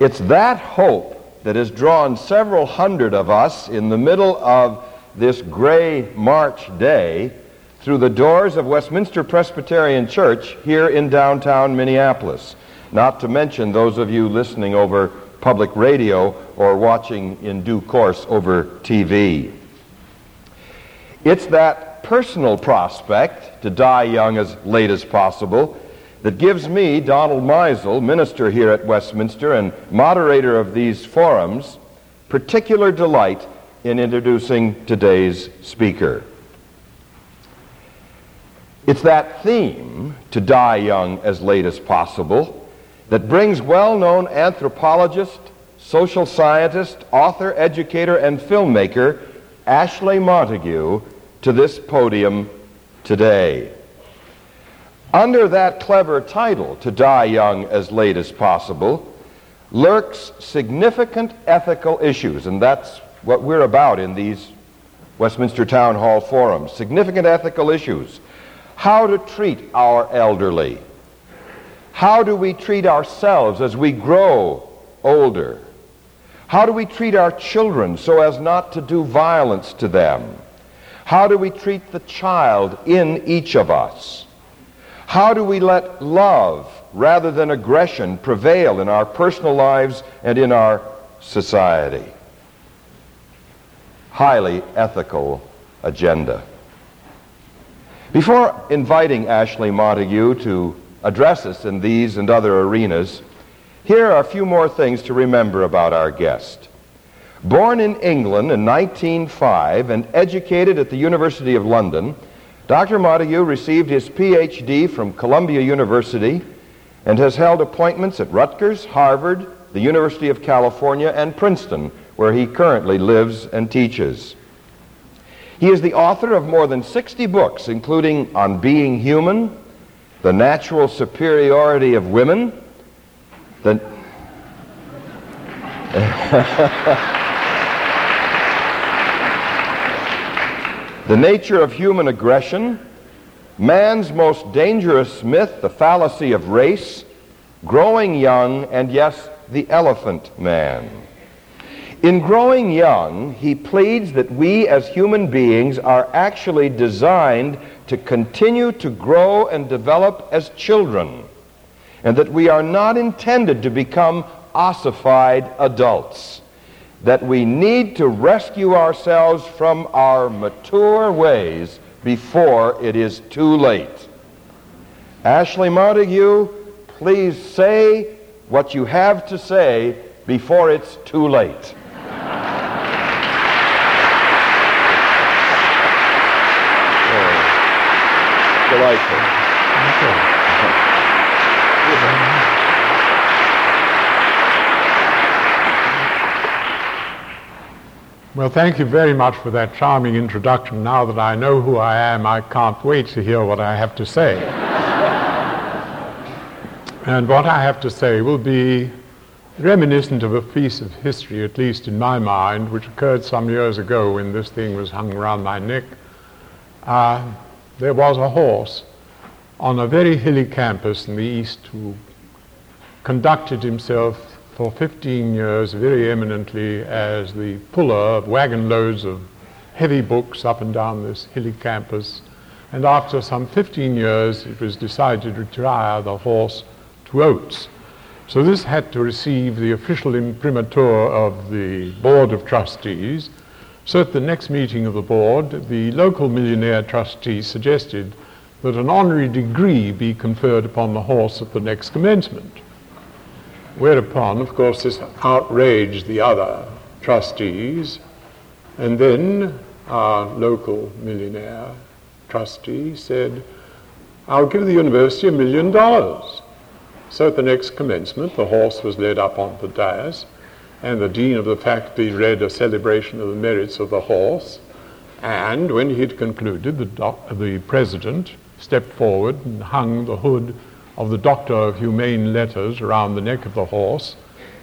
It's that hope that has drawn several hundred of us in the middle of this gray March day through the doors of Westminster Presbyterian Church here in downtown Minneapolis, not to mention those of you listening over public radio or watching in due course over TV. It's that personal prospect to die young as late as possible that gives me, Donald Meisel, minister here at Westminster and moderator of these forums, particular delight in introducing today's speaker. It's that theme, to die young as late as possible, that brings well known anthropologist, social scientist, author, educator, and filmmaker Ashley Montagu to this podium today. Under that clever title, To Die Young as Late as Possible, lurks significant ethical issues, and that's what we're about in these Westminster Town Hall forums. Significant ethical issues. How to treat our elderly. How do we treat ourselves as we grow older? How do we treat our children so as not to do violence to them? How do we treat the child in each of us? How do we let love rather than aggression prevail in our personal lives and in our society? Highly ethical agenda. Before inviting Ashley Montagu to address us in these and other arenas, here are a few more things to remember about our guest. Born in England in 1905 and educated at the University of London, Dr. Montagu received his PhD from Columbia University and has held appointments at Rutgers, Harvard, the University of California, and Princeton, where he currently lives and teaches. He is the author of more than 60 books, including On Being Human, The Natural Superiority of Women, the The nature of human aggression, man's most dangerous myth, the fallacy of race, growing young, and yes, the elephant man. In growing young, he pleads that we as human beings are actually designed to continue to grow and develop as children, and that we are not intended to become ossified adults that we need to rescue ourselves from our mature ways before it is too late. Ashley Montagu, please say what you have to say before it's too late. oh, delightful. Well, thank you very much for that charming introduction. Now that I know who I am, I can't wait to hear what I have to say. and what I have to say will be reminiscent of a piece of history, at least in my mind, which occurred some years ago when this thing was hung around my neck. Uh, there was a horse on a very hilly campus in the east who conducted himself for 15 years very eminently as the puller of wagon loads of heavy books up and down this hilly campus. And after some 15 years, it was decided to retire the horse to Oates. So this had to receive the official imprimatur of the Board of Trustees. So at the next meeting of the board, the local millionaire trustee suggested that an honorary degree be conferred upon the horse at the next commencement. Whereupon, of course, this outraged the other trustees, and then our local millionaire trustee said, I'll give the university a million dollars. So at the next commencement, the horse was led up on the dais, and the dean of the faculty read a celebration of the merits of the horse. And when he had concluded, the, doc- the president stepped forward and hung the hood of the Doctor of Humane Letters around the neck of the horse,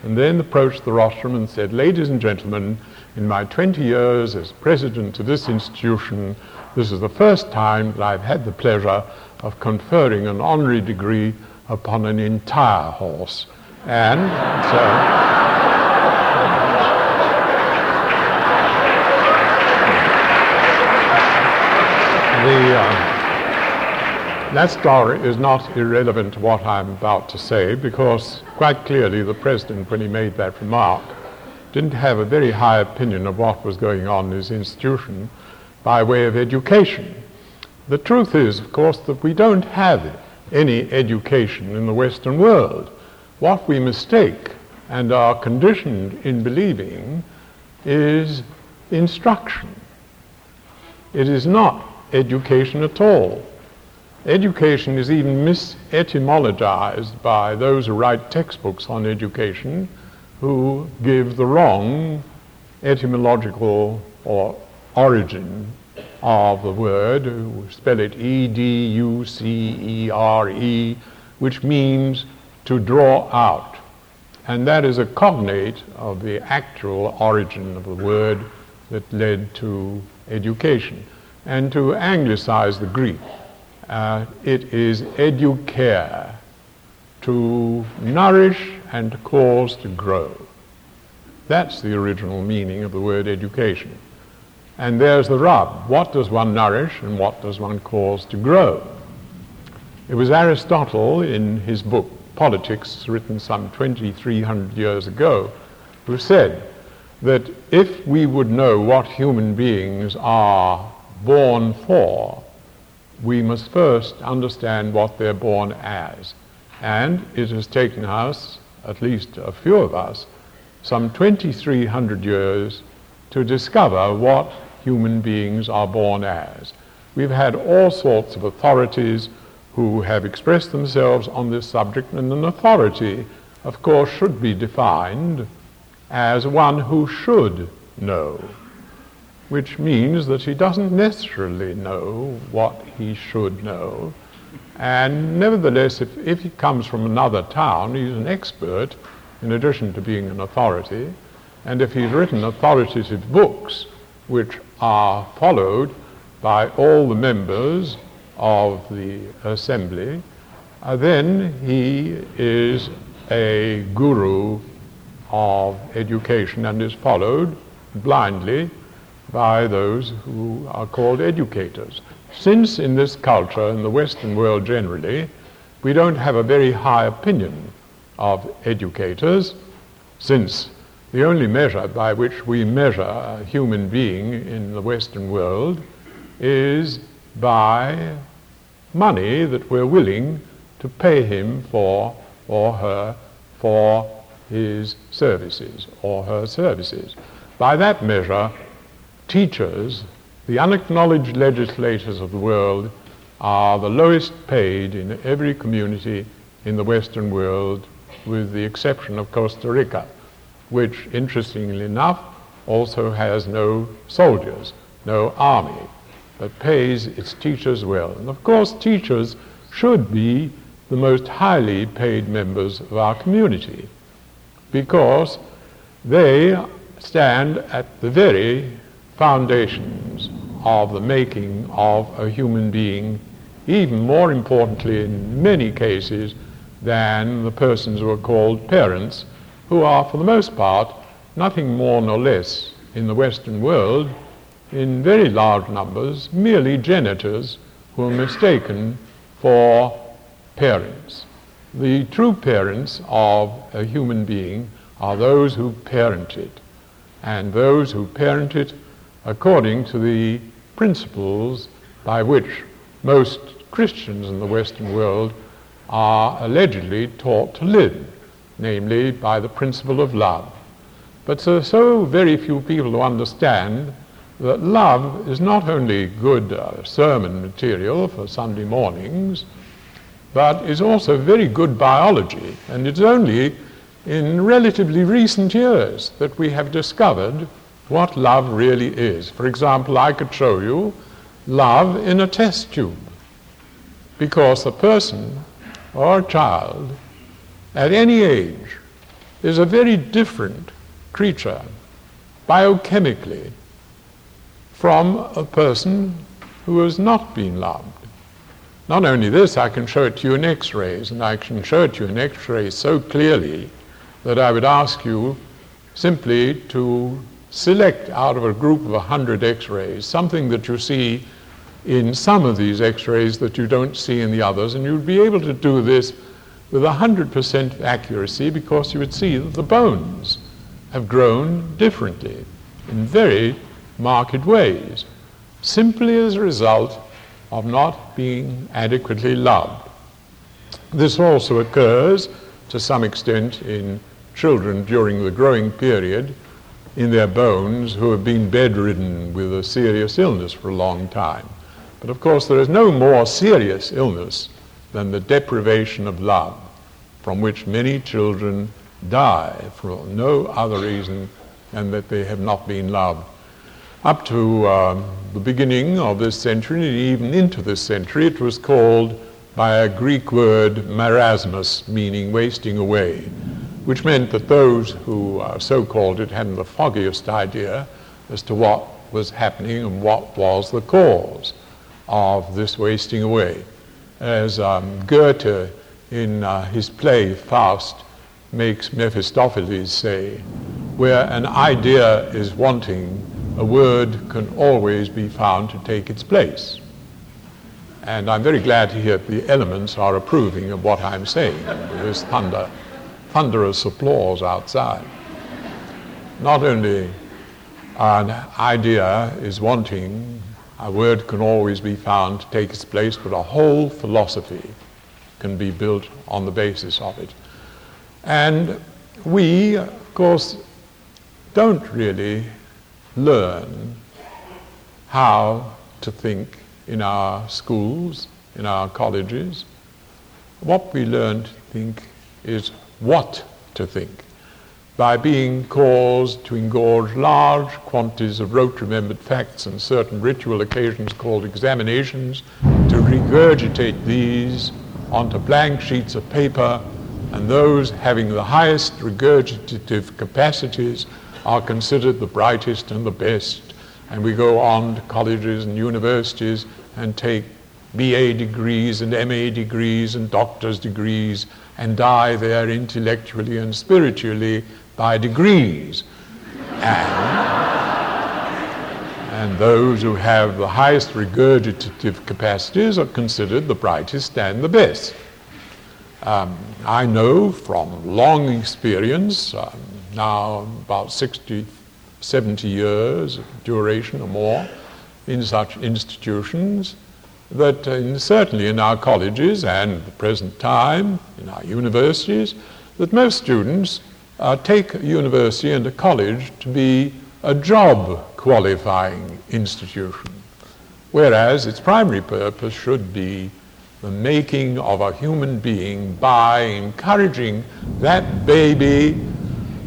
and then approached the rostrum and said, Ladies and gentlemen, in my 20 years as president of this institution, this is the first time that I've had the pleasure of conferring an honorary degree upon an entire horse. And so. the, uh, that story is not irrelevant to what I'm about to say because quite clearly the president, when he made that remark, didn't have a very high opinion of what was going on in his institution by way of education. The truth is, of course, that we don't have any education in the Western world. What we mistake and are conditioned in believing is instruction. It is not education at all. Education is even misetymologized by those who write textbooks on education who give the wrong etymological or origin of the word, who spell it E D U C E R E, which means to draw out. And that is a cognate of the actual origin of the word that led to education. And to anglicize the Greek, uh, it is educare, to nourish and cause to grow. That's the original meaning of the word education. And there's the rub. What does one nourish and what does one cause to grow? It was Aristotle in his book Politics, written some 2,300 years ago, who said that if we would know what human beings are born for, we must first understand what they're born as. And it has taken us, at least a few of us, some 2,300 years to discover what human beings are born as. We've had all sorts of authorities who have expressed themselves on this subject, and an authority, of course, should be defined as one who should know, which means that he doesn't necessarily know what he should know. And nevertheless, if, if he comes from another town, he's an expert in addition to being an authority. And if he's written authoritative books, which are followed by all the members of the assembly, uh, then he is a guru of education and is followed blindly by those who are called educators. Since in this culture, in the Western world generally, we don't have a very high opinion of educators, since the only measure by which we measure a human being in the Western world is by money that we're willing to pay him for or her for his services or her services. By that measure, teachers, the unacknowledged legislators of the world, are the lowest paid in every community in the Western world, with the exception of Costa Rica which, interestingly enough, also has no soldiers, no army, but pays its teachers well. And of course, teachers should be the most highly paid members of our community because they stand at the very foundations of the making of a human being, even more importantly in many cases than the persons who are called parents who are, for the most part, nothing more nor less in the Western world, in very large numbers, merely janitors who are mistaken for parents. The true parents of a human being are those who parent it, and those who parent it according to the principles by which most Christians in the Western world are allegedly taught to live namely by the principle of love. But so, so very few people who understand that love is not only good uh, sermon material for Sunday mornings, but is also very good biology. And it's only in relatively recent years that we have discovered what love really is. For example, I could show you love in a test tube, because a person or a child at any age is a very different creature biochemically from a person who has not been loved. Not only this, I can show it to you in X-rays, and I can show it to you in X-rays so clearly that I would ask you simply to select out of a group of 100 X-rays something that you see in some of these X-rays that you don't see in the others, and you'd be able to do this with 100% accuracy because you would see that the bones have grown differently in very marked ways, simply as a result of not being adequately loved. This also occurs to some extent in children during the growing period in their bones who have been bedridden with a serious illness for a long time. But of course, there is no more serious illness than the deprivation of love, from which many children die for no other reason than that they have not been loved. Up to uh, the beginning of this century, and even into this century, it was called by a Greek word marasmus, meaning wasting away, which meant that those who uh, so called it hadn't the foggiest idea as to what was happening and what was the cause of this wasting away. As um, Goethe, in uh, his play Faust, makes Mephistopheles say, where an idea is wanting, a word can always be found to take its place. And I'm very glad to hear the elements are approving of what I'm saying. There's thunder, thunderous applause outside. Not only an idea is wanting, a word can always be found to take its place, but a whole philosophy can be built on the basis of it. And we, of course, don't really learn how to think in our schools, in our colleges. What we learn to think is what to think by being caused to engorge large quantities of rote remembered facts and certain ritual occasions called examinations, to regurgitate these onto blank sheets of paper, and those having the highest regurgitative capacities are considered the brightest and the best. And we go on to colleges and universities and take BA degrees and MA degrees and doctor's degrees and die there intellectually and spiritually by degrees. And, and those who have the highest regurgitative capacities are considered the brightest and the best. Um, I know from long experience, um, now about 60, 70 years duration or more in such institutions, that in, certainly in our colleges and the present time in our universities, that most students uh, take university and a college to be a job qualifying institution, whereas its primary purpose should be the making of a human being by encouraging that baby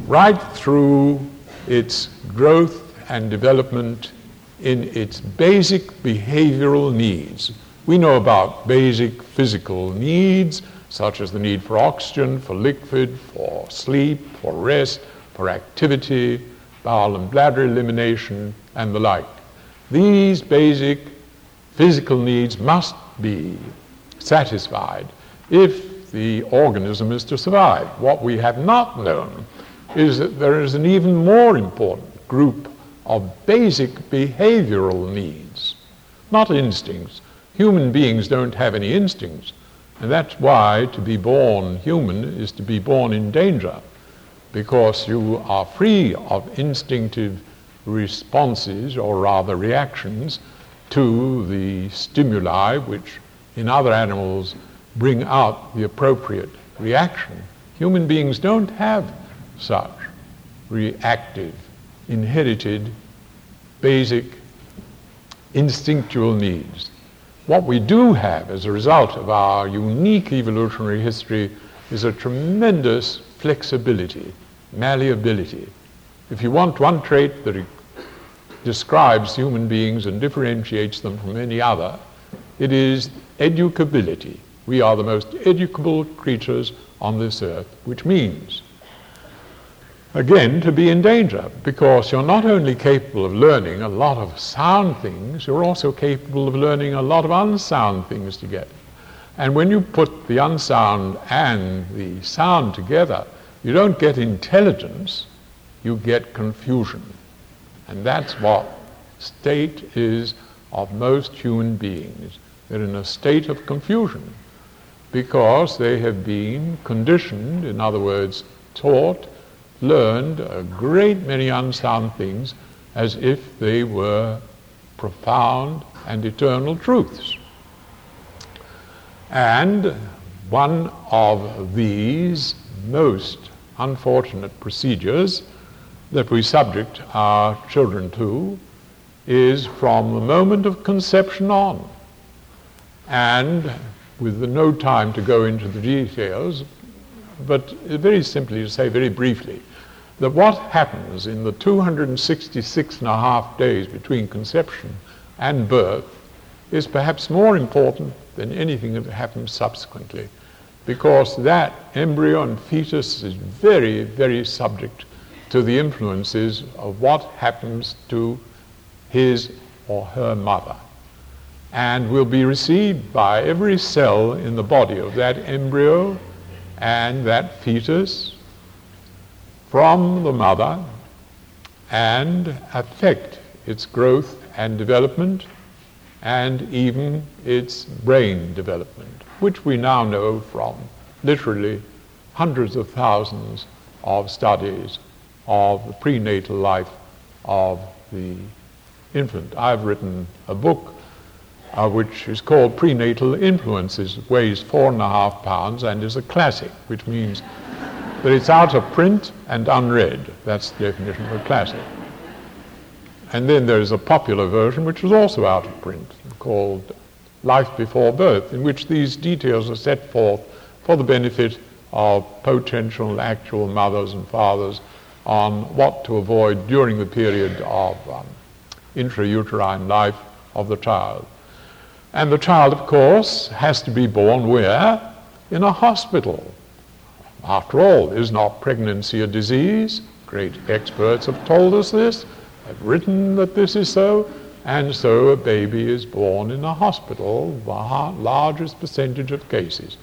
right through its growth and development in its basic behavioral needs. We know about basic physical needs, such as the need for oxygen, for liquid, for sleep, for rest, for activity, bowel and bladder elimination, and the like. These basic physical needs must be satisfied if the organism is to survive. What we have not known is that there is an even more important group of basic behavioral needs, not instincts. Human beings don't have any instincts, and that's why to be born human is to be born in danger, because you are free of instinctive responses, or rather reactions, to the stimuli which in other animals bring out the appropriate reaction. Human beings don't have such reactive, inherited, basic, instinctual needs. What we do have as a result of our unique evolutionary history is a tremendous flexibility, malleability. If you want one trait that describes human beings and differentiates them from any other, it is educability. We are the most educable creatures on this earth, which means again, to be in danger because you're not only capable of learning a lot of sound things, you're also capable of learning a lot of unsound things to get, And when you put the unsound and the sound together, you don't get intelligence, you get confusion. And that's what state is of most human beings. They're in a state of confusion because they have been conditioned, in other words, taught, learned a great many unsound things as if they were profound and eternal truths. And one of these most unfortunate procedures that we subject our children to is from the moment of conception on. And with no time to go into the details, but very simply to say very briefly that what happens in the 266 and a half days between conception and birth is perhaps more important than anything that happens subsequently because that embryo and fetus is very, very subject to the influences of what happens to his or her mother and will be received by every cell in the body of that embryo and that fetus from the mother and affect its growth and development and even its brain development, which we now know from literally hundreds of thousands of studies of the prenatal life of the infant. I've written a book uh, which is called Prenatal Influences, weighs four and a half pounds and is a classic, which means that it's out of print and unread. That's the definition of a classic. And then there's a popular version which is also out of print called Life Before Birth, in which these details are set forth for the benefit of potential actual mothers and fathers on what to avoid during the period of um, intrauterine life of the child. And the child, of course, has to be born where? In a hospital. After all, is not pregnancy a disease? Great experts have told us this have written that this is so, and so a baby is born in a hospital, the largest percentage of cases.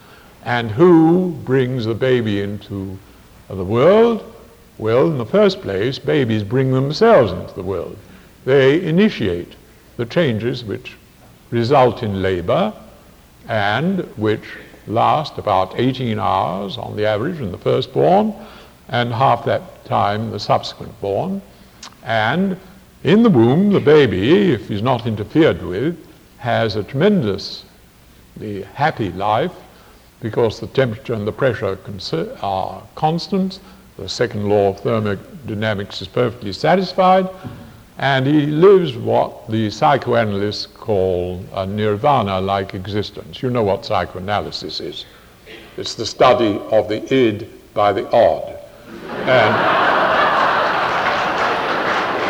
And who brings the baby into the world? Well, in the first place, babies bring themselves into the world. They initiate the changes which result in labor and which last about 18 hours on the average in the firstborn, and half that time the subsequent born. And in the womb, the baby, if he's not interfered with, has a tremendously happy life because the temperature and the pressure are constant. The second law of thermodynamics is perfectly satisfied. And he lives what the psychoanalysts call a nirvana like existence. You know what psychoanalysis is it's the study of the id by the odd. And,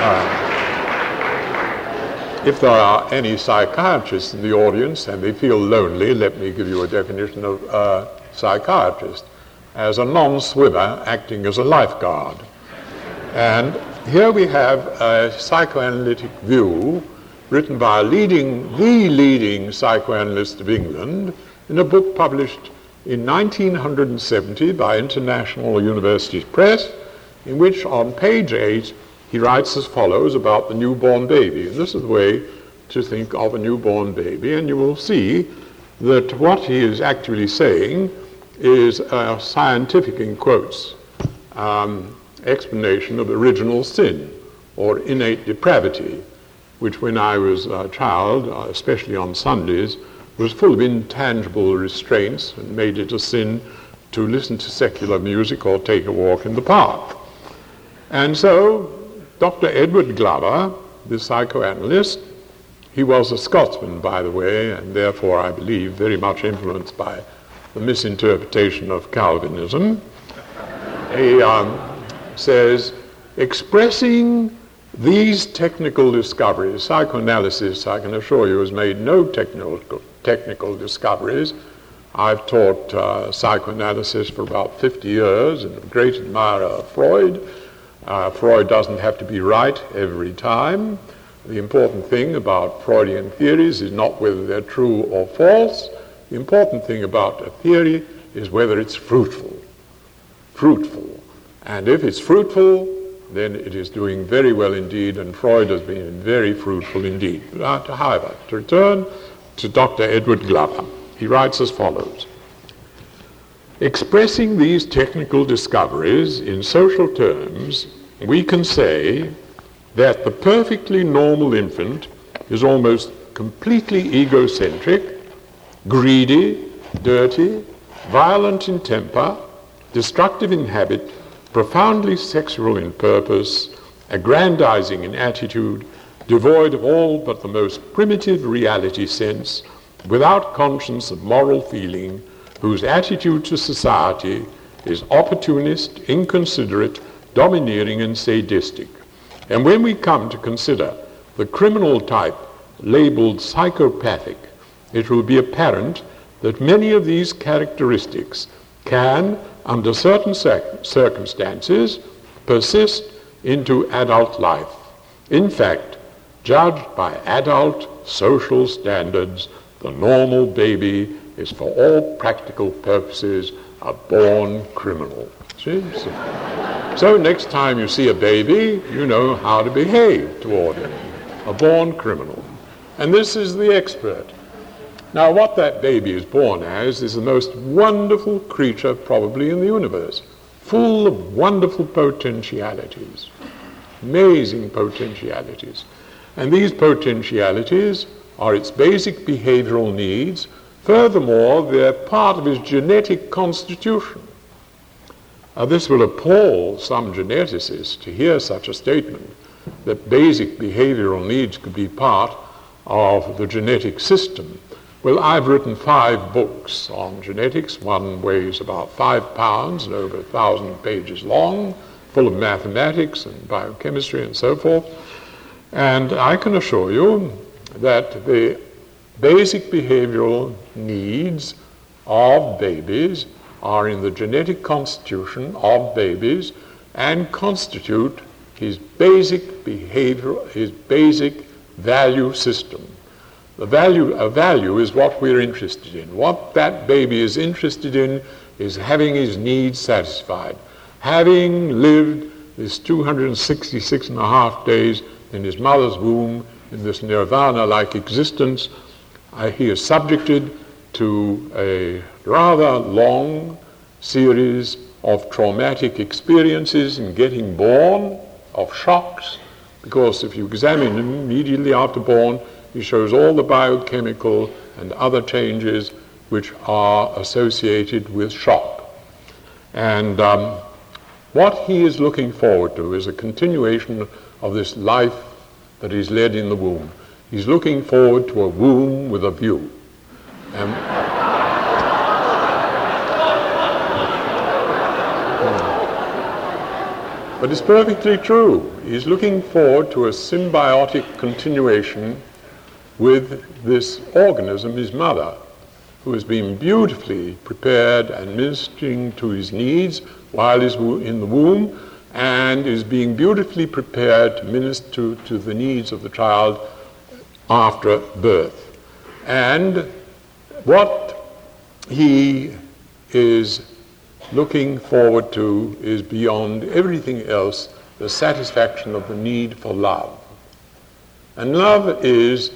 uh, if there are any psychiatrists in the audience and they feel lonely, let me give you a definition of a psychiatrist as a non swimmer acting as a lifeguard. And here we have a psychoanalytic view written by leading, the leading psychoanalyst of England in a book published in 1970 by International University Press, in which on page 8 he writes as follows about the newborn baby. And this is the way to think of a newborn baby, and you will see that what he is actually saying is a scientific, in quotes, um, explanation of original sin or innate depravity, which when I was a child, uh, especially on Sundays, was full of intangible restraints and made it a sin to listen to secular music or take a walk in the park. And so Dr. Edward Glover, the psychoanalyst, he was a Scotsman, by the way, and therefore, I believe, very much influenced by the misinterpretation of Calvinism. He um, says, expressing these technical discoveries, psychoanalysis, I can assure you, has made no technical, technical discoveries. I've taught uh, psychoanalysis for about 50 years and a great admirer of Freud. Uh, Freud doesn't have to be right every time. The important thing about Freudian theories is not whether they're true or false. The The important thing about a theory is whether it's fruitful. Fruitful. And if it's fruitful, then it is doing very well indeed, and Freud has been very fruitful indeed. However, to return to Dr. Edward Glover, he writes as follows. Expressing these technical discoveries in social terms, we can say that the perfectly normal infant is almost completely egocentric, greedy, dirty, violent in temper, destructive in habit, profoundly sexual in purpose, aggrandizing in attitude, devoid of all but the most primitive reality sense, without conscience of moral feeling, whose attitude to society is opportunist, inconsiderate, domineering, and sadistic. And when we come to consider the criminal type labeled psychopathic, it will be apparent that many of these characteristics can, under certain circumstances, persist into adult life. In fact, judged by adult social standards, the normal baby is for all practical purposes a born criminal. See? So next time you see a baby, you know how to behave toward him. A born criminal. And this is the expert. Now, what that baby is born as is the most wonderful creature probably in the universe, full of wonderful potentialities, amazing potentialities. And these potentialities are its basic behavioral needs. Furthermore, they're part of his genetic constitution. Now, this will appall some geneticists to hear such a statement that basic behavioral needs could be part of the genetic system. Well, I've written five books on genetics. One weighs about five pounds and over a thousand pages long, full of mathematics and biochemistry and so forth. And I can assure you that the basic behavioral needs of babies are in the genetic constitution of babies and constitute his basic behavior, his basic value system. The value, a value is what we're interested in. What that baby is interested in is having his needs satisfied. Having lived this 266 and a half days in his mother's womb in this nirvana-like existence, uh, he is subjected to a rather long series of traumatic experiences in getting born, of shocks, because if you examine him immediately after born, he shows all the biochemical and other changes which are associated with shock. And um, what he is looking forward to is a continuation of this life that he's led in the womb. He's looking forward to a womb with a view. Um, but it's perfectly true. He's looking forward to a symbiotic continuation with this organism, his mother, who has been beautifully prepared and ministering to his needs while he's in the womb and is being beautifully prepared to minister to, to the needs of the child after birth. And what he is looking forward to is beyond everything else the satisfaction of the need for love. And love is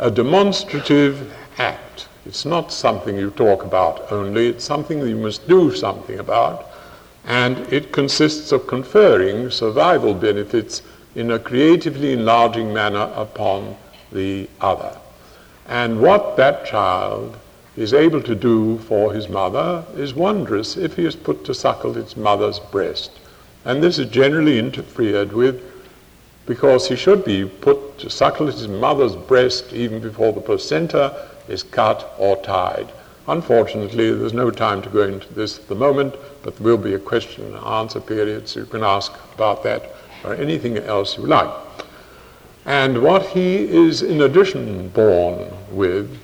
a demonstrative act. It's not something you talk about only, it's something that you must do something about. And it consists of conferring survival benefits in a creatively enlarging manner upon the other. And what that child is able to do for his mother is wondrous if he is put to suckle its mother's breast. And this is generally interfered with because he should be put to suckle at his mother's breast even before the placenta is cut or tied. Unfortunately, there's no time to go into this at the moment, but there will be a question and answer period, so you can ask about that or anything else you like. And what he is in addition born with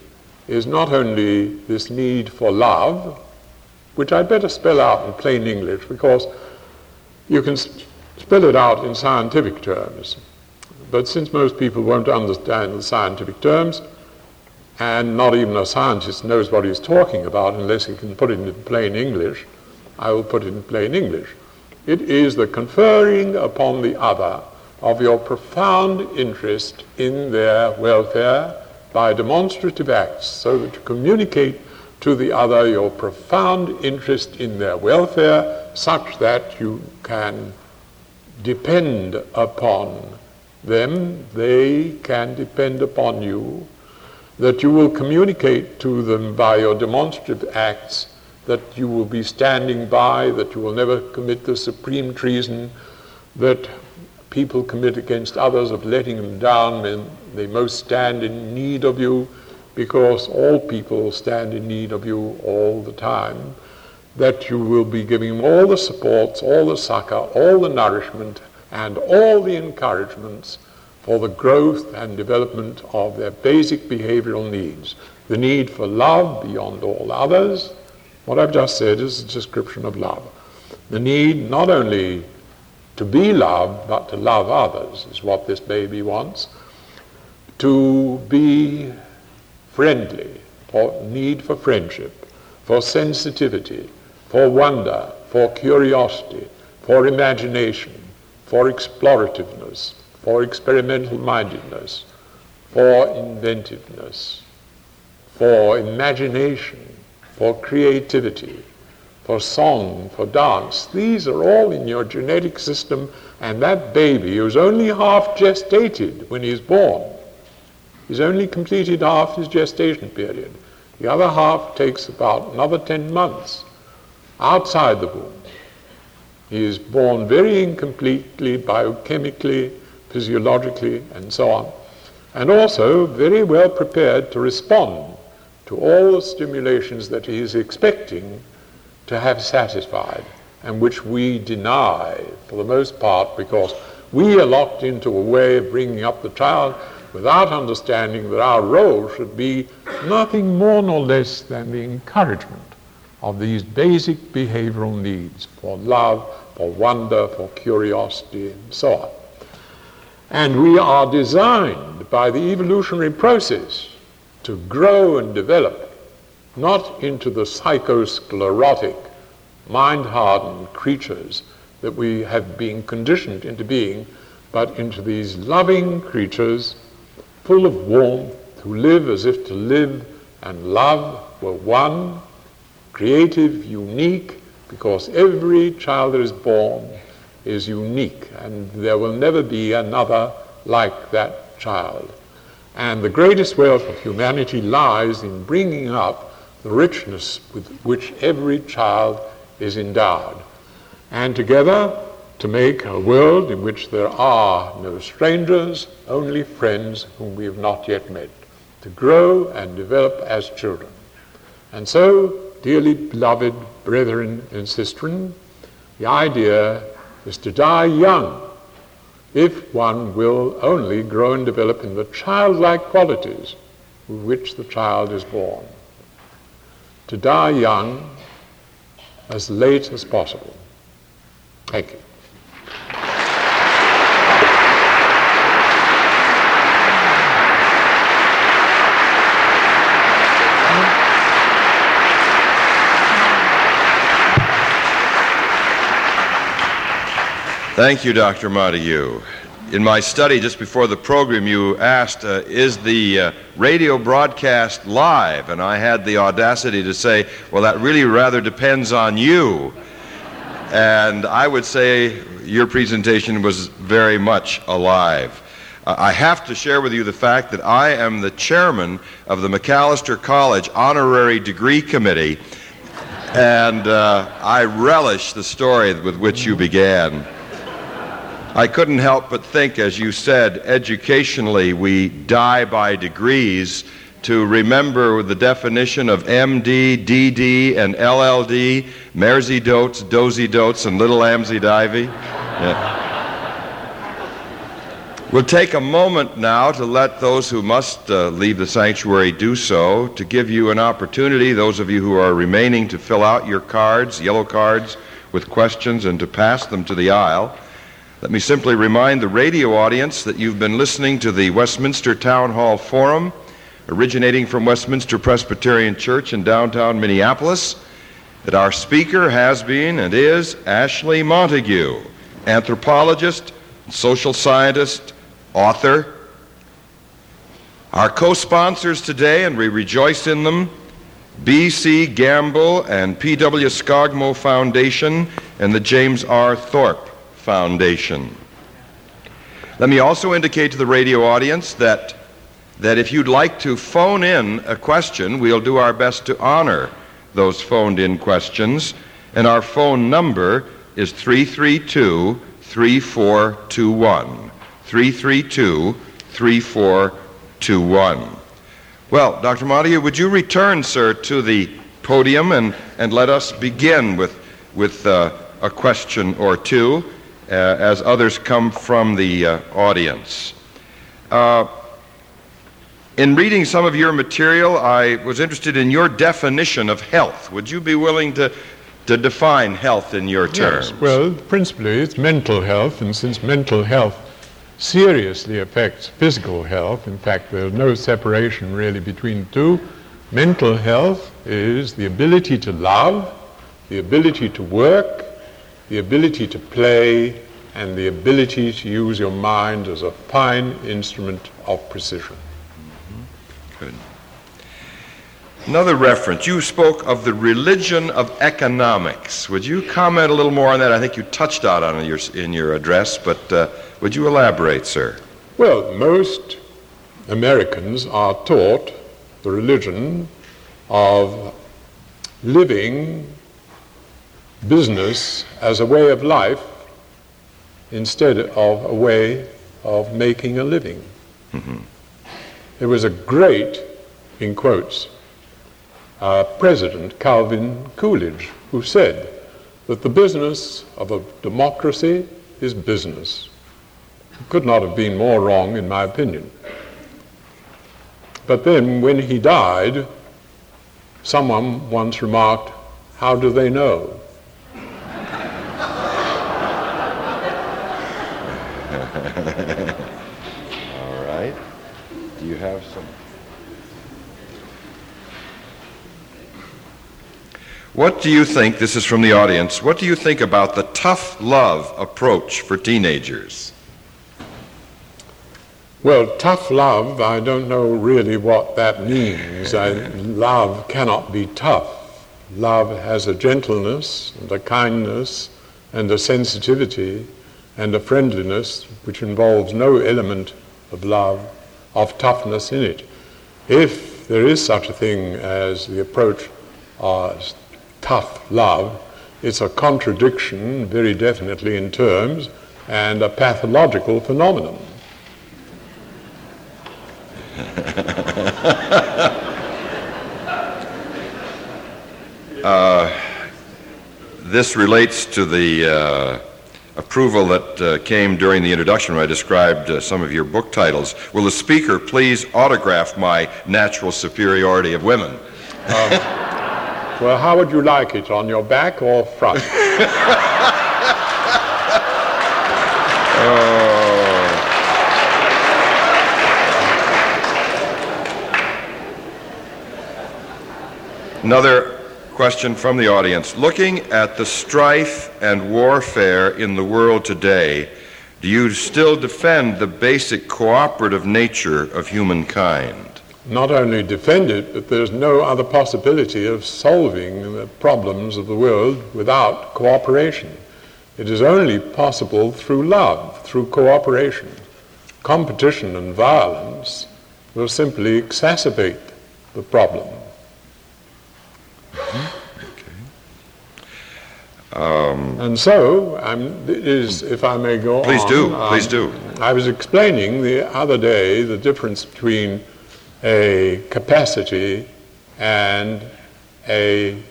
is not only this need for love, which I'd better spell out in plain English because you can spell it out in scientific terms. But since most people won't understand the scientific terms, and not even a scientist knows what he's talking about unless he can put it in plain English. I will put it in plain English. It is the conferring upon the other of your profound interest in their welfare by demonstrative acts, so that you communicate to the other your profound interest in their welfare, such that you can depend upon them, they can depend upon you, that you will communicate to them by your demonstrative acts that you will be standing by, that you will never commit the supreme treason that people commit against others of letting them down when they most stand in need of you, because all people stand in need of you all the time, that you will be giving all the supports, all the succor, all the nourishment, and all the encouragements for the growth and development of their basic behavioral needs. The need for love beyond all others. What I've just said is a description of love. The need not only to be loved, but to love others is what this baby wants. To be friendly, for need for friendship, for sensitivity, for wonder, for curiosity, for imagination, for explorativeness, for experimental mindedness, for inventiveness, for imagination, for creativity, for song, for dance. These are all in your genetic system, and that baby who's only half gestated when he's born, he's only completed half his gestation period. The other half takes about another 10 months outside the womb. He is born very incompletely, biochemically, physiologically, and so on, and also very well prepared to respond to all the stimulations that he is expecting to have satisfied, and which we deny for the most part because we are locked into a way of bringing up the child without understanding that our role should be nothing more nor less than the encouragement of these basic behavioral needs for love, for wonder, for curiosity, and so on. And we are designed by the evolutionary process to grow and develop not into the psychosclerotic, mind hardened creatures that we have been conditioned into being, but into these loving creatures full of warmth, who live as if to live and love were one, creative, unique, because every child that is born is unique, and there will never be another like that child. And the greatest wealth of humanity lies in bringing up the richness with which every child is endowed, and together to make a world in which there are no strangers, only friends whom we have not yet met, to grow and develop as children. And so, dearly beloved brethren and sistren, the idea is to die young if one will only grow and develop in the childlike qualities with which the child is born to die young as late as possible. Thank you. Thank you, Dr. Montagu in my study just before the program, you asked, uh, Is the uh, radio broadcast live? And I had the audacity to say, Well, that really rather depends on you. And I would say your presentation was very much alive. Uh, I have to share with you the fact that I am the chairman of the Macalester College Honorary Degree Committee, and uh, I relish the story with which you began. I couldn't help but think, as you said, educationally, we die by degrees to remember the definition of MD, DD, and LLD, Mairzy doats, dozy doats, and little Amsy Divey. Yeah. We'll take a moment now to let those who must uh, leave the sanctuary do so, to give you an opportunity, those of you who are remaining, to fill out your cards, yellow cards, with questions and to pass them to the aisle. Let me simply remind the radio audience that you've been listening to the Westminster Town Hall Forum originating from Westminster Presbyterian Church in downtown Minneapolis, that our speaker has been and is Ashley Montagu, anthropologist, social scientist, author. Our co sponsors today, and we rejoice in them, B.C. Gamble and P.W. Skogmo Foundation and the James R. Thorpe Foundation. Let me also indicate to the radio audience that, that if you'd like to phone in a question, we'll do our best to honor those phoned in questions. And our phone number is 332 3421. 332 3421. Well, Dr. Montagu, would you return, sir, to the podium and, and let us begin with, with uh, a question or two uh, as others come from the uh, audience? Uh, in reading some of your material, I was interested in your definition of health. Would you be willing to, to define health in your terms? Yes, well, principally it's mental health, and since mental health seriously affects physical health. In fact, there's no separation really between the two. Mental health is the ability to love, the ability to work, the ability to play, and the ability to use your mind as a fine instrument of precision. Good. Another reference, you spoke of the religion of economics. Would you comment a little more on that? I think you touched on it in your, in your address, but uh, would you elaborate, sir? Well, most Americans are taught the religion of living business as a way of life instead of a way of making a living. Mm-hmm. There was a great, in quotes, uh, President Calvin Coolidge who said that the business of a democracy is business could not have been more wrong, in my opinion. But then, when he died, someone once remarked, How do they know? All right. Do you have some? What do you think, this is from the audience, what do you think about the tough love approach for teenagers? Well, tough love, I don't know really what that means. I, love cannot be tough. Love has a gentleness and a kindness and a sensitivity and a friendliness which involves no element of love, of toughness in it. If there is such a thing as the approach of tough love, it's a contradiction, very definitely in terms, and a pathological phenomenon. uh, this relates to the uh, approval that uh, came during the introduction when I described uh, some of your book titles. Will the speaker please autograph my natural superiority of women? Um, well, how would you like it, on your back or front? Another question from the audience. Looking at the strife and warfare in the world today, do you still defend the basic cooperative nature of humankind? Not only defend it, but there's no other possibility of solving the problems of the world without cooperation. It is only possible through love, through cooperation. Competition and violence will simply exacerbate the problem. Um, and so, is, if I may go please on. do, um, please do. I was explaining the other day the difference between a capacity and a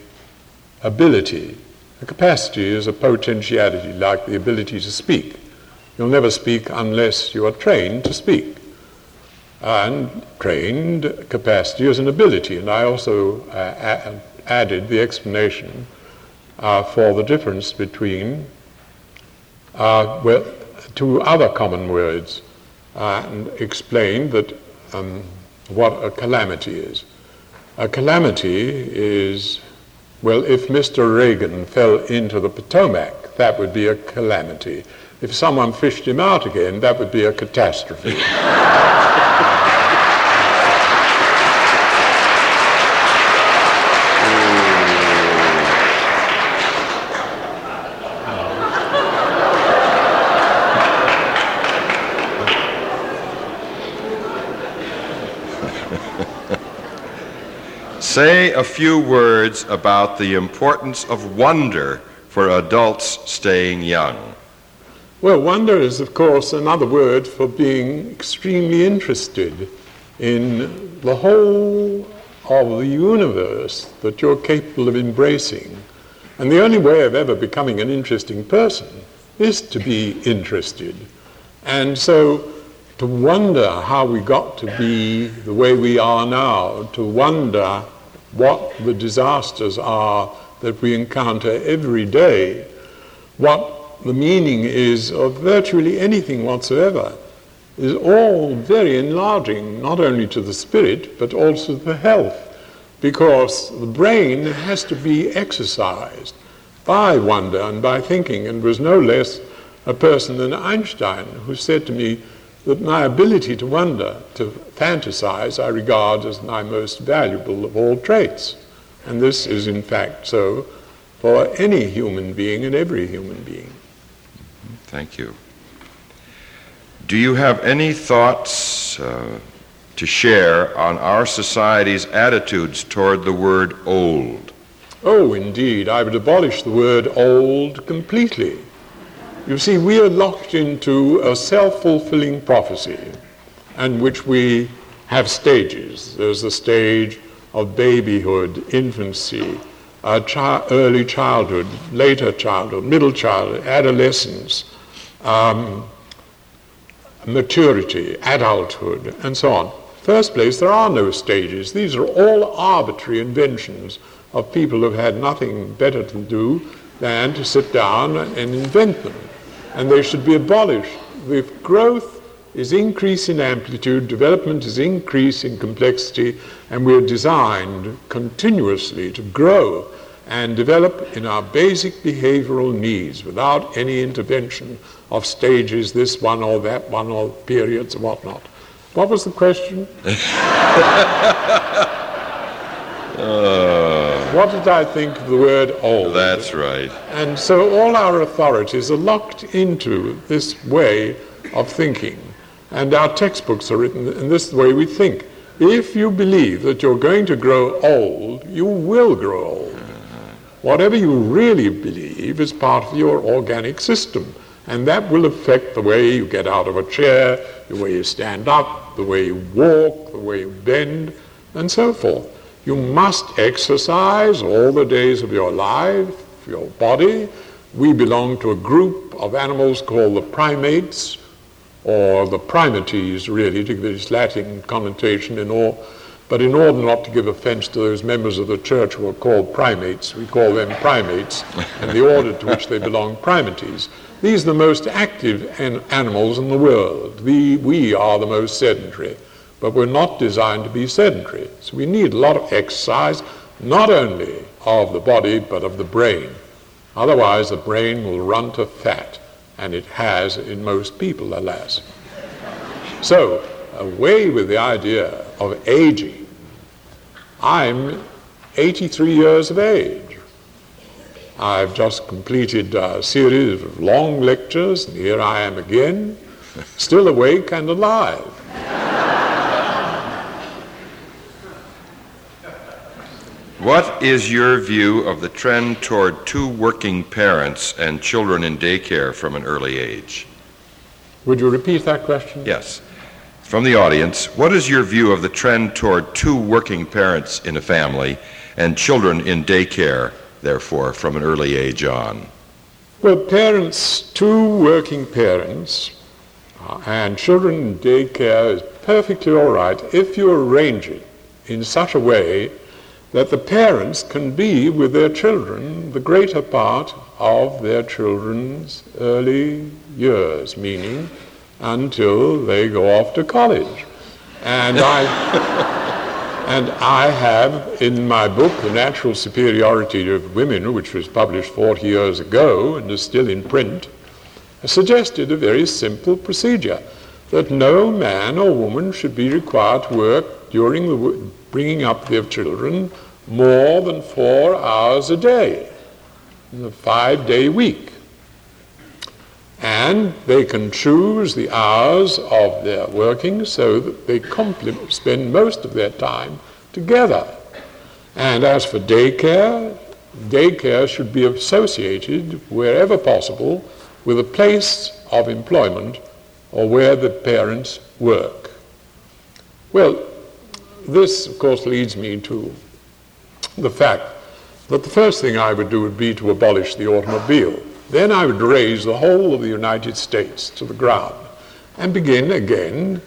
ability. A capacity is a potentiality, like the ability to speak. You'll never speak unless you are trained to speak. And trained capacity is an ability, and I also uh, added the explanation uh, for the difference between uh, well, two other common words uh, and explained that um, what a calamity is. A calamity is, well, if Mr. Reagan fell into the Potomac, that would be a calamity. If someone fished him out again, that would be a catastrophe. Say a few words about the importance of wonder for adults staying young. Well, wonder is, of course, another word for being extremely interested in the whole of the universe that you're capable of embracing. And the only way of ever becoming an interesting person is to be interested. And so to wonder how we got to be the way we are now, to wonder what the disasters are that we encounter every day, what the meaning is of virtually anything whatsoever, is all very enlarging, not only to the spirit, but also to the health, because the brain has to be exercised by wonder and by thinking, and was no less a person than Einstein, who said to me, that my ability to wonder, to fantasize, I regard as my most valuable of all traits. And this is, in fact, so for any human being and every human being. Thank you. Do you have any thoughts uh, to share on our society's attitudes toward the word old? Oh, indeed. I would abolish the word old completely. You see, we are locked into a self fulfilling prophecy, and which we have stages. There's the stage of babyhood, infancy, uh, chi- early childhood, later childhood, middle childhood, adolescence, um, maturity, adulthood, and so on. First place, there are no stages. These are all arbitrary inventions of people who've had nothing better to do than to sit down and invent them and they should be abolished. If growth is increase in amplitude, development is increase in complexity, and we're designed continuously to grow and develop in our basic behavioral needs without any intervention of stages, this one or that one, or periods or whatnot. What was the question? uh. What did I think of the word old? That's right. And so all our authorities are locked into this way of thinking. And our textbooks are written in this way we think. If you believe that you're going to grow old, you will grow old. Whatever you really believe is part of your organic system. And that will affect the way you get out of a chair, the way you stand up, the way you walk, the way you bend, and so forth. You must exercise all the days of your life, your body. We belong to a group of animals called the primates, or the primates, really, to give its Latin connotation in all. But in order not to give offense to those members of the church who are called primates, we call them primates, and the order to which they belong, primates. These are the most active an- animals in the world. The, we are the most sedentary but we're not designed to be sedentary. So we need a lot of exercise, not only of the body, but of the brain. Otherwise, the brain will run to fat, and it has in most people, alas. So, away with the idea of aging. I'm 83 years of age. I've just completed a series of long lectures, and here I am again, still awake and alive. What is your view of the trend toward two working parents and children in daycare from an early age? Would you repeat that question? Yes. From the audience, what is your view of the trend toward two working parents in a family and children in daycare, therefore, from an early age on? Well, parents, two working parents, uh, and children in daycare is perfectly all right if you arrange it in such a way that the parents can be with their children the greater part of their children's early years, meaning until they go off to college. And I, and I have in my book, The Natural Superiority of Women, which was published 40 years ago and is still in print, suggested a very simple procedure that no man or woman should be required to work during the bringing up their children more than four hours a day in a five day week. And they can choose the hours of their working so that they spend most of their time together. And as for daycare, daycare should be associated, wherever possible, with a place of employment or where the parents work. Well, this, of course, leads me to the fact that the first thing I would do would be to abolish the automobile. Then I would raise the whole of the United States to the ground and begin again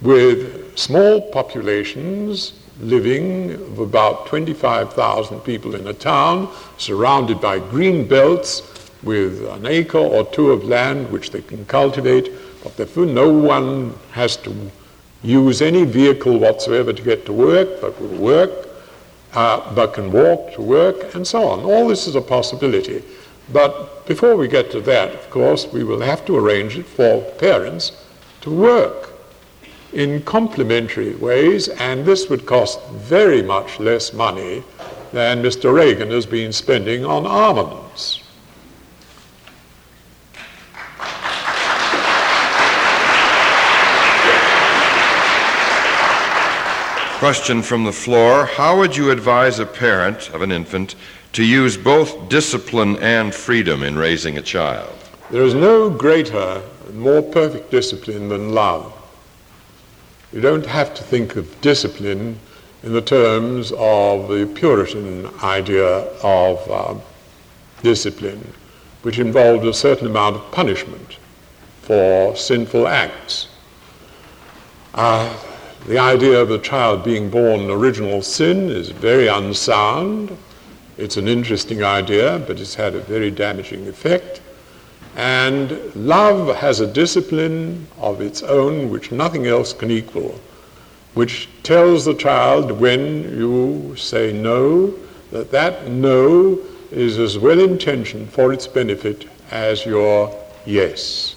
with small populations living of about 25,000 people in a town, surrounded by green belts with an acre or two of land which they can cultivate, but no one has to use any vehicle whatsoever to get to work, but will work, uh, but can walk to work, and so on. All this is a possibility. But before we get to that, of course, we will have to arrange it for parents to work in complementary ways, and this would cost very much less money than Mr. Reagan has been spending on armaments. Question from the floor How would you advise a parent of an infant to use both discipline and freedom in raising a child? There is no greater and more perfect discipline than love. You don't have to think of discipline in the terms of the Puritan idea of uh, discipline, which involved a certain amount of punishment for sinful acts. Uh, the idea of a child being born original sin is very unsound. It's an interesting idea, but it's had a very damaging effect. And love has a discipline of its own which nothing else can equal, which tells the child when you say no, that that no is as well intentioned for its benefit as your yes.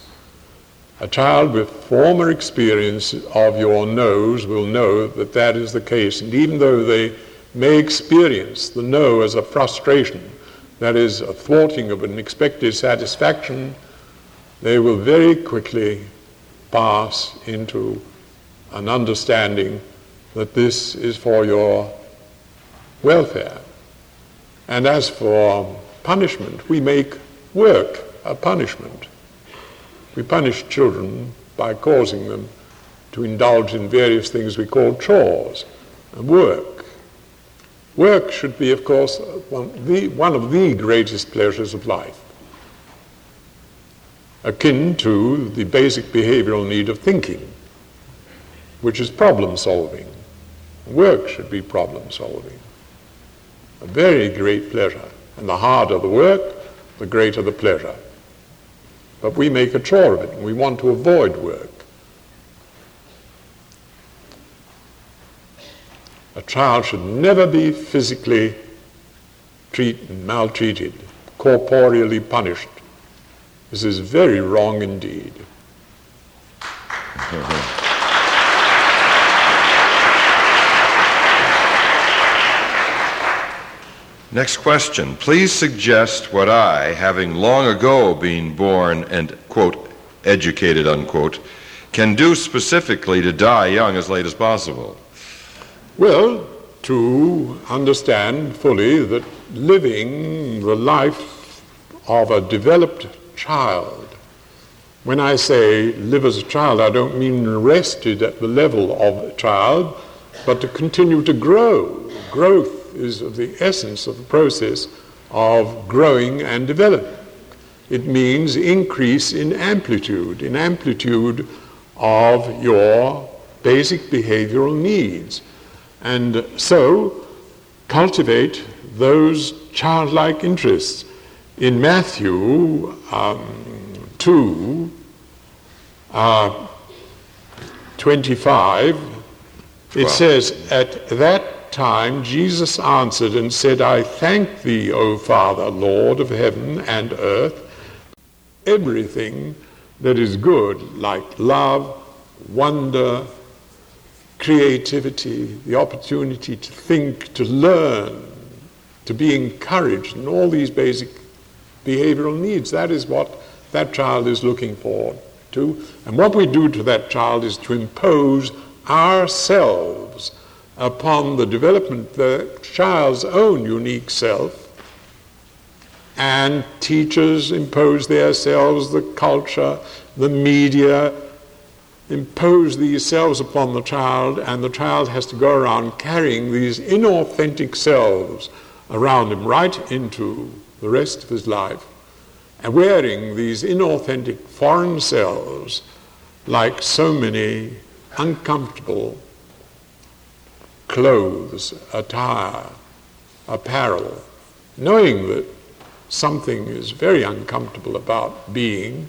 A child with former experience of your no's will know that that is the case. And even though they may experience the no as a frustration, that is, a thwarting of an expected satisfaction, they will very quickly pass into an understanding that this is for your welfare. And as for punishment, we make work a punishment. We punish children by causing them to indulge in various things we call chores and work. Work should be, of course, one, the, one of the greatest pleasures of life, akin to the basic behavioral need of thinking, which is problem solving. Work should be problem solving. A very great pleasure. And the harder the work, the greater the pleasure. But we make a chore of it, and we want to avoid work. A child should never be physically treated, maltreated, corporeally punished. This is very wrong indeed. Mm-hmm. Next question. Please suggest what I, having long ago been born and, quote, educated, unquote, can do specifically to die young as late as possible. Well, to understand fully that living the life of a developed child, when I say live as a child, I don't mean rested at the level of a child, but to continue to grow. Growth is of the essence of the process of growing and developing. It means increase in amplitude, in amplitude of your basic behavioral needs. And so cultivate those childlike interests. In Matthew um, 2, uh, 25, it says, At that time Jesus answered and said, I thank thee, O Father, Lord of heaven and earth, everything that is good, like love, wonder, creativity, the opportunity to think, to learn, to be encouraged, and all these basic behavioral needs. That is what that child is looking for to. And what we do to that child is to impose ourselves upon the development of the child's own unique self. And teachers impose themselves, the culture, the media, impose these selves upon the child, and the child has to go around carrying these inauthentic selves around him right into the rest of his life, and wearing these inauthentic foreign selves like so many uncomfortable clothes, attire, apparel, knowing that something is very uncomfortable about being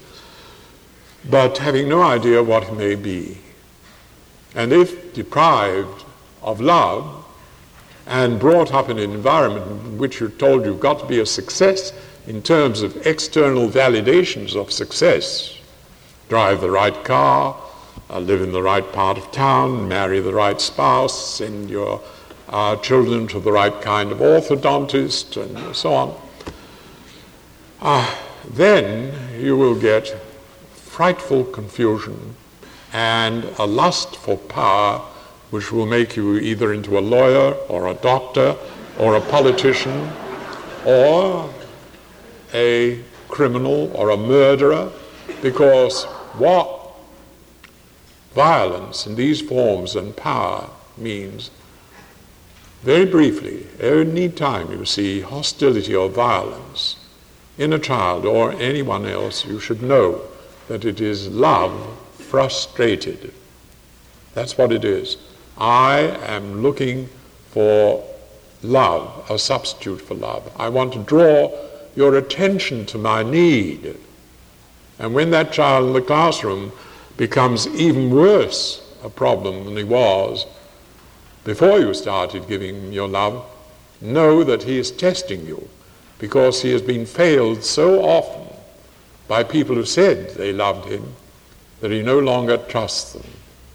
but having no idea what it may be. And if deprived of love and brought up in an environment in which you're told you've got to be a success in terms of external validations of success, drive the right car, uh, live in the right part of town, marry the right spouse, send your uh, children to the right kind of orthodontist, and so on, uh, then you will get frightful confusion and a lust for power which will make you either into a lawyer or a doctor or a politician or a criminal or a murderer because what violence in these forms and power means very briefly any time you see hostility or violence in a child or anyone else you should know that it is love frustrated. That's what it is. I am looking for love, a substitute for love. I want to draw your attention to my need. And when that child in the classroom becomes even worse a problem than he was before you started giving him your love, know that he is testing you because he has been failed so often by people who said they loved him that he no longer trusts them.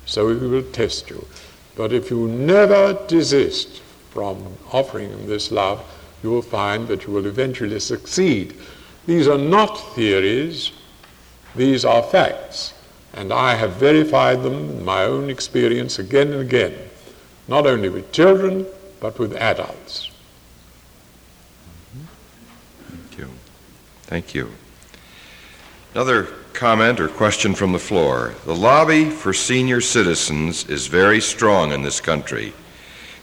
So he will test you. But if you never desist from offering him this love, you will find that you will eventually succeed. These are not theories, these are facts. And I have verified them in my own experience again and again, not only with children, but with adults. Thank you. Thank you. Another comment or question from the floor. The lobby for senior citizens is very strong in this country.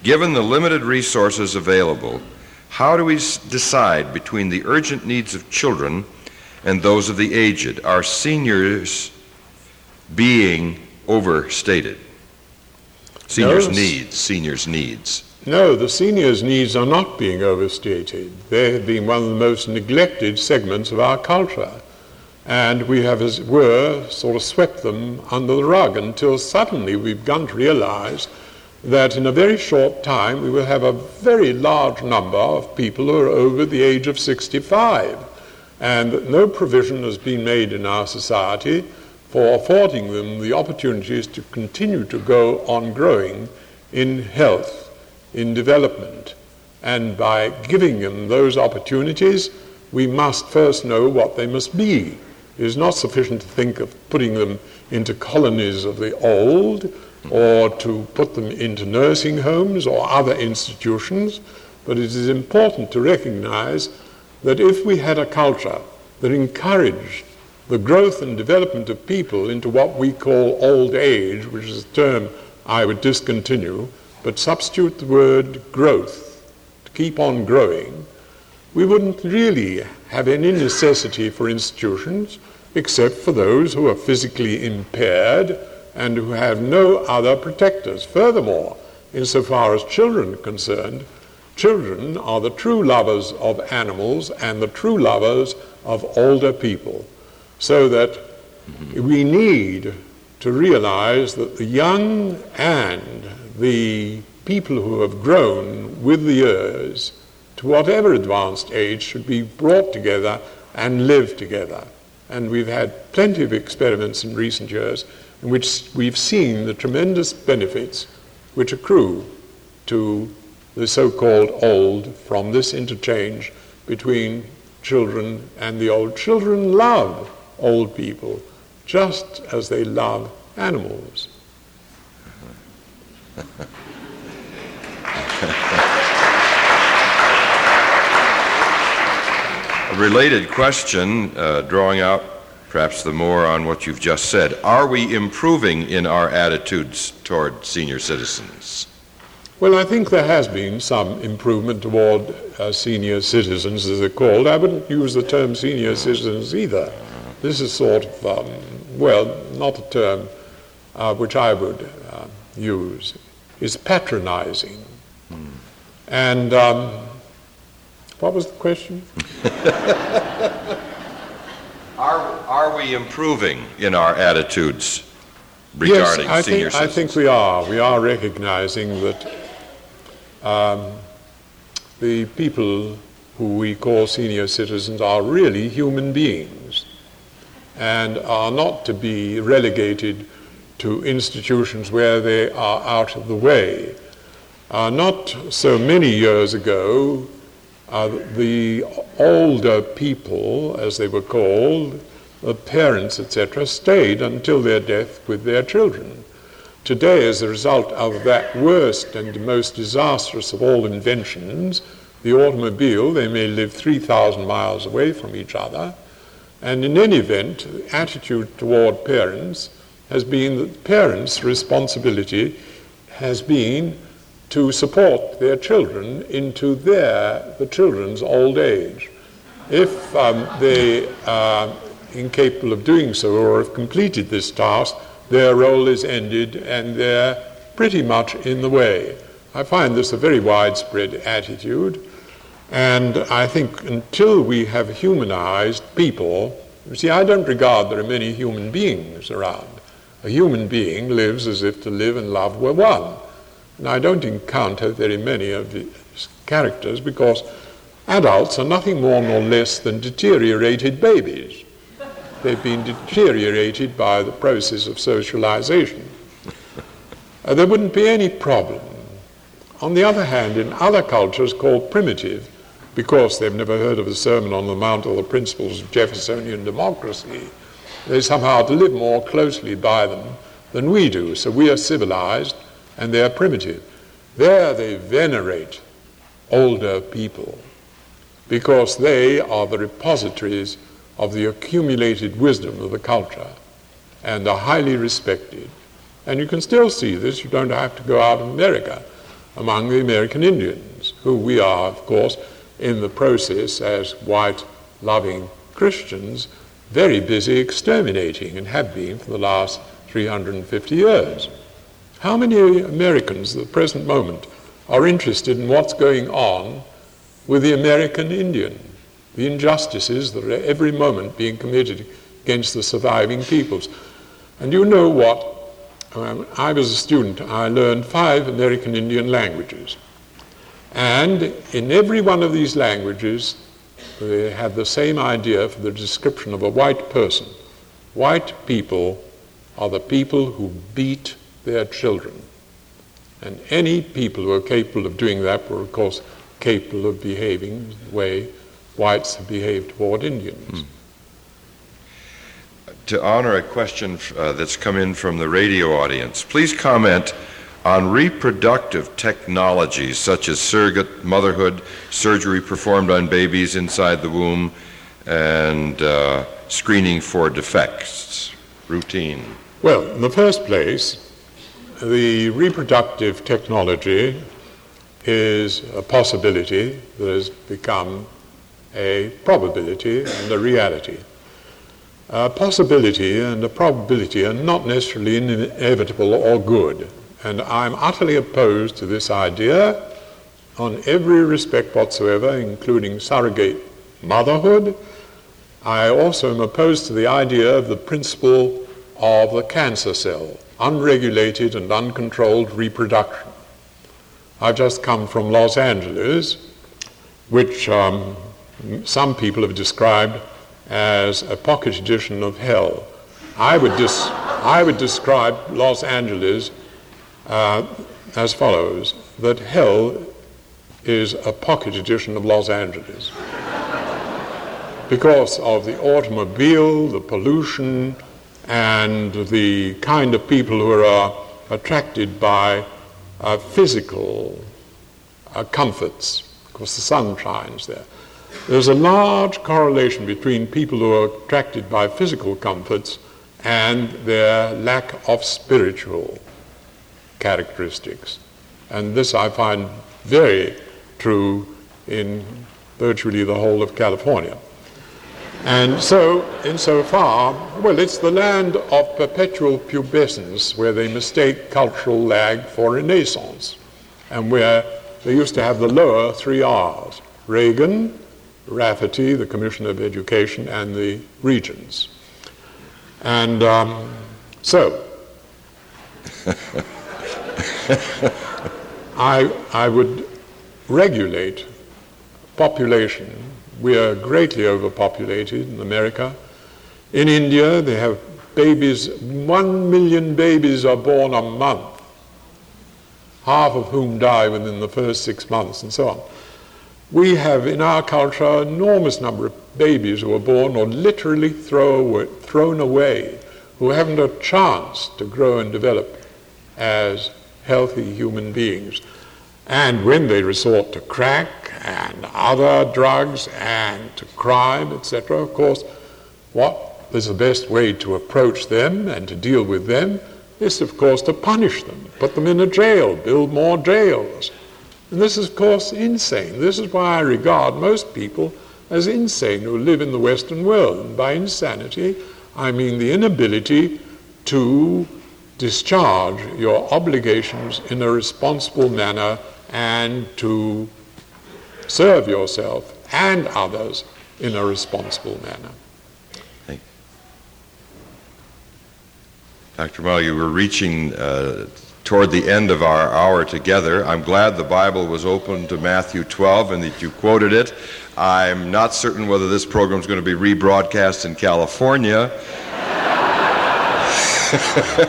Given the limited resources available, how do we decide between the urgent needs of children and those of the aged? Are seniors being overstated? Seniors' no, needs, seniors' needs. No, the seniors' needs are not being overstated. They have been one of the most neglected segments of our culture and we have, as it were, sort of swept them under the rug until suddenly we've begun to realize that in a very short time we will have a very large number of people who are over the age of 65, and that no provision has been made in our society for affording them the opportunities to continue to go on growing in health, in development. And by giving them those opportunities, we must first know what they must be. It is not sufficient to think of putting them into colonies of the old or to put them into nursing homes or other institutions, but it is important to recognize that if we had a culture that encouraged the growth and development of people into what we call old age, which is a term I would discontinue, but substitute the word growth to keep on growing, we wouldn't really have any necessity for institutions except for those who are physically impaired and who have no other protectors. Furthermore, insofar as children are concerned, children are the true lovers of animals and the true lovers of older people. So that we need to realize that the young and the people who have grown with the years to whatever advanced age should be brought together and live together. And we've had plenty of experiments in recent years in which we've seen the tremendous benefits which accrue to the so called old from this interchange between children and the old. Children love old people just as they love animals. A related question, uh, drawing out perhaps the more on what you've just said. Are we improving in our attitudes toward senior citizens? Well, I think there has been some improvement toward uh, senior citizens, as they're called. I wouldn't use the term senior citizens either. This is sort of, um, well, not a term uh, which I would uh, use. It's patronizing. Mm. And um, what was the question? are, are we improving in our attitudes regarding yes, I senior think, I think we are. We are recognizing that um, the people who we call senior citizens are really human beings and are not to be relegated to institutions where they are out of the way. Uh, not so many years ago, uh, the older people, as they were called, the parents, etc., stayed until their death with their children. Today, as a result of that worst and most disastrous of all inventions, the automobile, they may live 3,000 miles away from each other. And in any event, the attitude toward parents has been that parents' responsibility has been to support their children into their, the children's old age. If um, they are incapable of doing so or have completed this task, their role is ended and they're pretty much in the way. I find this a very widespread attitude, and I think until we have humanized people, you see, I don't regard there are many human beings around. A human being lives as if to live and love were one. And I don't encounter very many of these characters because adults are nothing more nor less than deteriorated babies. They've been deteriorated by the process of socialization. Uh, there wouldn't be any problem. On the other hand, in other cultures called primitive, because they've never heard of the Sermon on the Mount or the principles of Jeffersonian democracy, they somehow live more closely by them than we do. So we are civilized and they are primitive. There they venerate older people because they are the repositories of the accumulated wisdom of the culture and are highly respected. And you can still see this, you don't have to go out of America, among the American Indians, who we are, of course, in the process as white, loving Christians, very busy exterminating and have been for the last 350 years. How many Americans at the present moment are interested in what's going on with the American Indian, the injustices that are every moment being committed against the surviving peoples? And you know what? Um, I was a student, I learned five American Indian languages. And in every one of these languages, they had the same idea for the description of a white person. White people are the people who beat their children. And any people who are capable of doing that were, of course, capable of behaving the way whites have behaved toward Indians. Mm. To honor a question uh, that's come in from the radio audience, please comment on reproductive technologies such as surrogate motherhood, surgery performed on babies inside the womb, and uh, screening for defects, routine. Well, in the first place, the reproductive technology is a possibility that has become a probability and a reality. A possibility and a probability are not necessarily inevitable or good, and I'm utterly opposed to this idea on every respect whatsoever, including surrogate motherhood. I also am opposed to the idea of the principle of the cancer cell, unregulated and uncontrolled reproduction. I've just come from Los Angeles, which um, some people have described as a pocket edition of hell. I would, dis- I would describe Los Angeles uh, as follows that hell is a pocket edition of Los Angeles. because of the automobile, the pollution, and the kind of people who are attracted by uh, physical uh, comforts, because the sun shines there. There's a large correlation between people who are attracted by physical comforts and their lack of spiritual characteristics. And this I find very true in virtually the whole of California. And so, insofar, well, it's the land of perpetual pubescence where they mistake cultural lag for renaissance, and where they used to have the lower three R's Reagan, Rafferty, the Commissioner of Education, and the Regents. And um, so, I, I would regulate population we are greatly overpopulated in America. In India, they have babies, one million babies are born a month, half of whom die within the first six months, and so on. We have in our culture an enormous number of babies who are born or literally throw, thrown away, who haven't a chance to grow and develop as healthy human beings. And when they resort to crack and other drugs and to crime, etc., of course, what is the best way to approach them and to deal with them is, of course, to punish them, put them in a jail, build more jails. And this is, of course, insane. This is why I regard most people as insane who live in the Western world. And by insanity, I mean the inability to discharge your obligations in a responsible manner and to serve yourself and others in a responsible manner. Thank. Dr. Mall, you were reaching uh, toward the end of our hour together. I'm glad the Bible was open to Matthew 12 and that you quoted it. I'm not certain whether this program is going to be rebroadcast in California.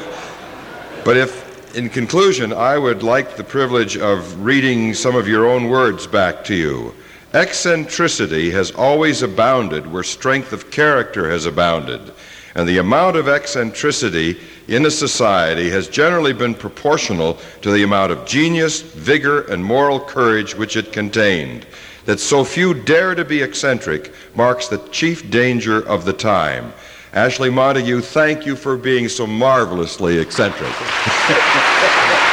but if in conclusion, I would like the privilege of reading some of your own words back to you. Eccentricity has always abounded where strength of character has abounded, and the amount of eccentricity in a society has generally been proportional to the amount of genius, vigor, and moral courage which it contained. That so few dare to be eccentric marks the chief danger of the time. Ashley Montagu, thank you for being so marvelously eccentric.